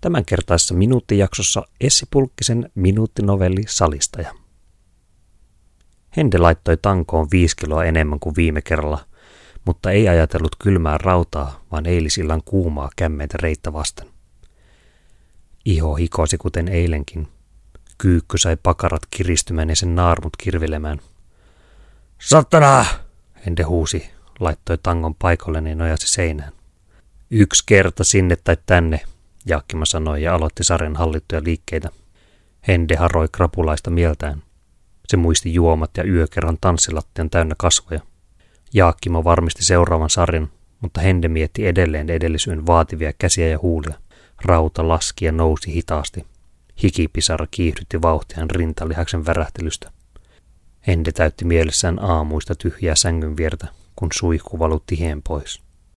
Tämänkertaisessa minuuttijaksossa Essi Pulkkisen minuuttinovelli Salistaja. Hende laittoi tankoon viisi kiloa enemmän kuin viime kerralla, mutta ei ajatellut kylmää rautaa, vaan eilisillan kuumaa kämmeitä reittä vasten. Iho hikosi kuten eilenkin. Kyykky sai pakarat kiristymään ja sen naarmut kirvilemään. Sattana! Hende huusi, laittoi tangon paikalle ja nojasi seinään. Yksi kerta sinne tai tänne, Jaakkima sanoi ja aloitti sarjan hallittuja liikkeitä. Hende haroi krapulaista mieltään. Se muisti juomat ja yökerran tanssilattian täynnä kasvoja. Jaakkimo varmisti seuraavan sarjan, mutta Hende mietti edelleen edellisyyn vaativia käsiä ja huulia. Rauta laski ja nousi hitaasti. Hikipisara kiihdytti vauhtiaan rintalihaksen värähtelystä. Hende täytti mielessään aamuista tyhjää sängyn viertä, kun suihku valutti hien pois.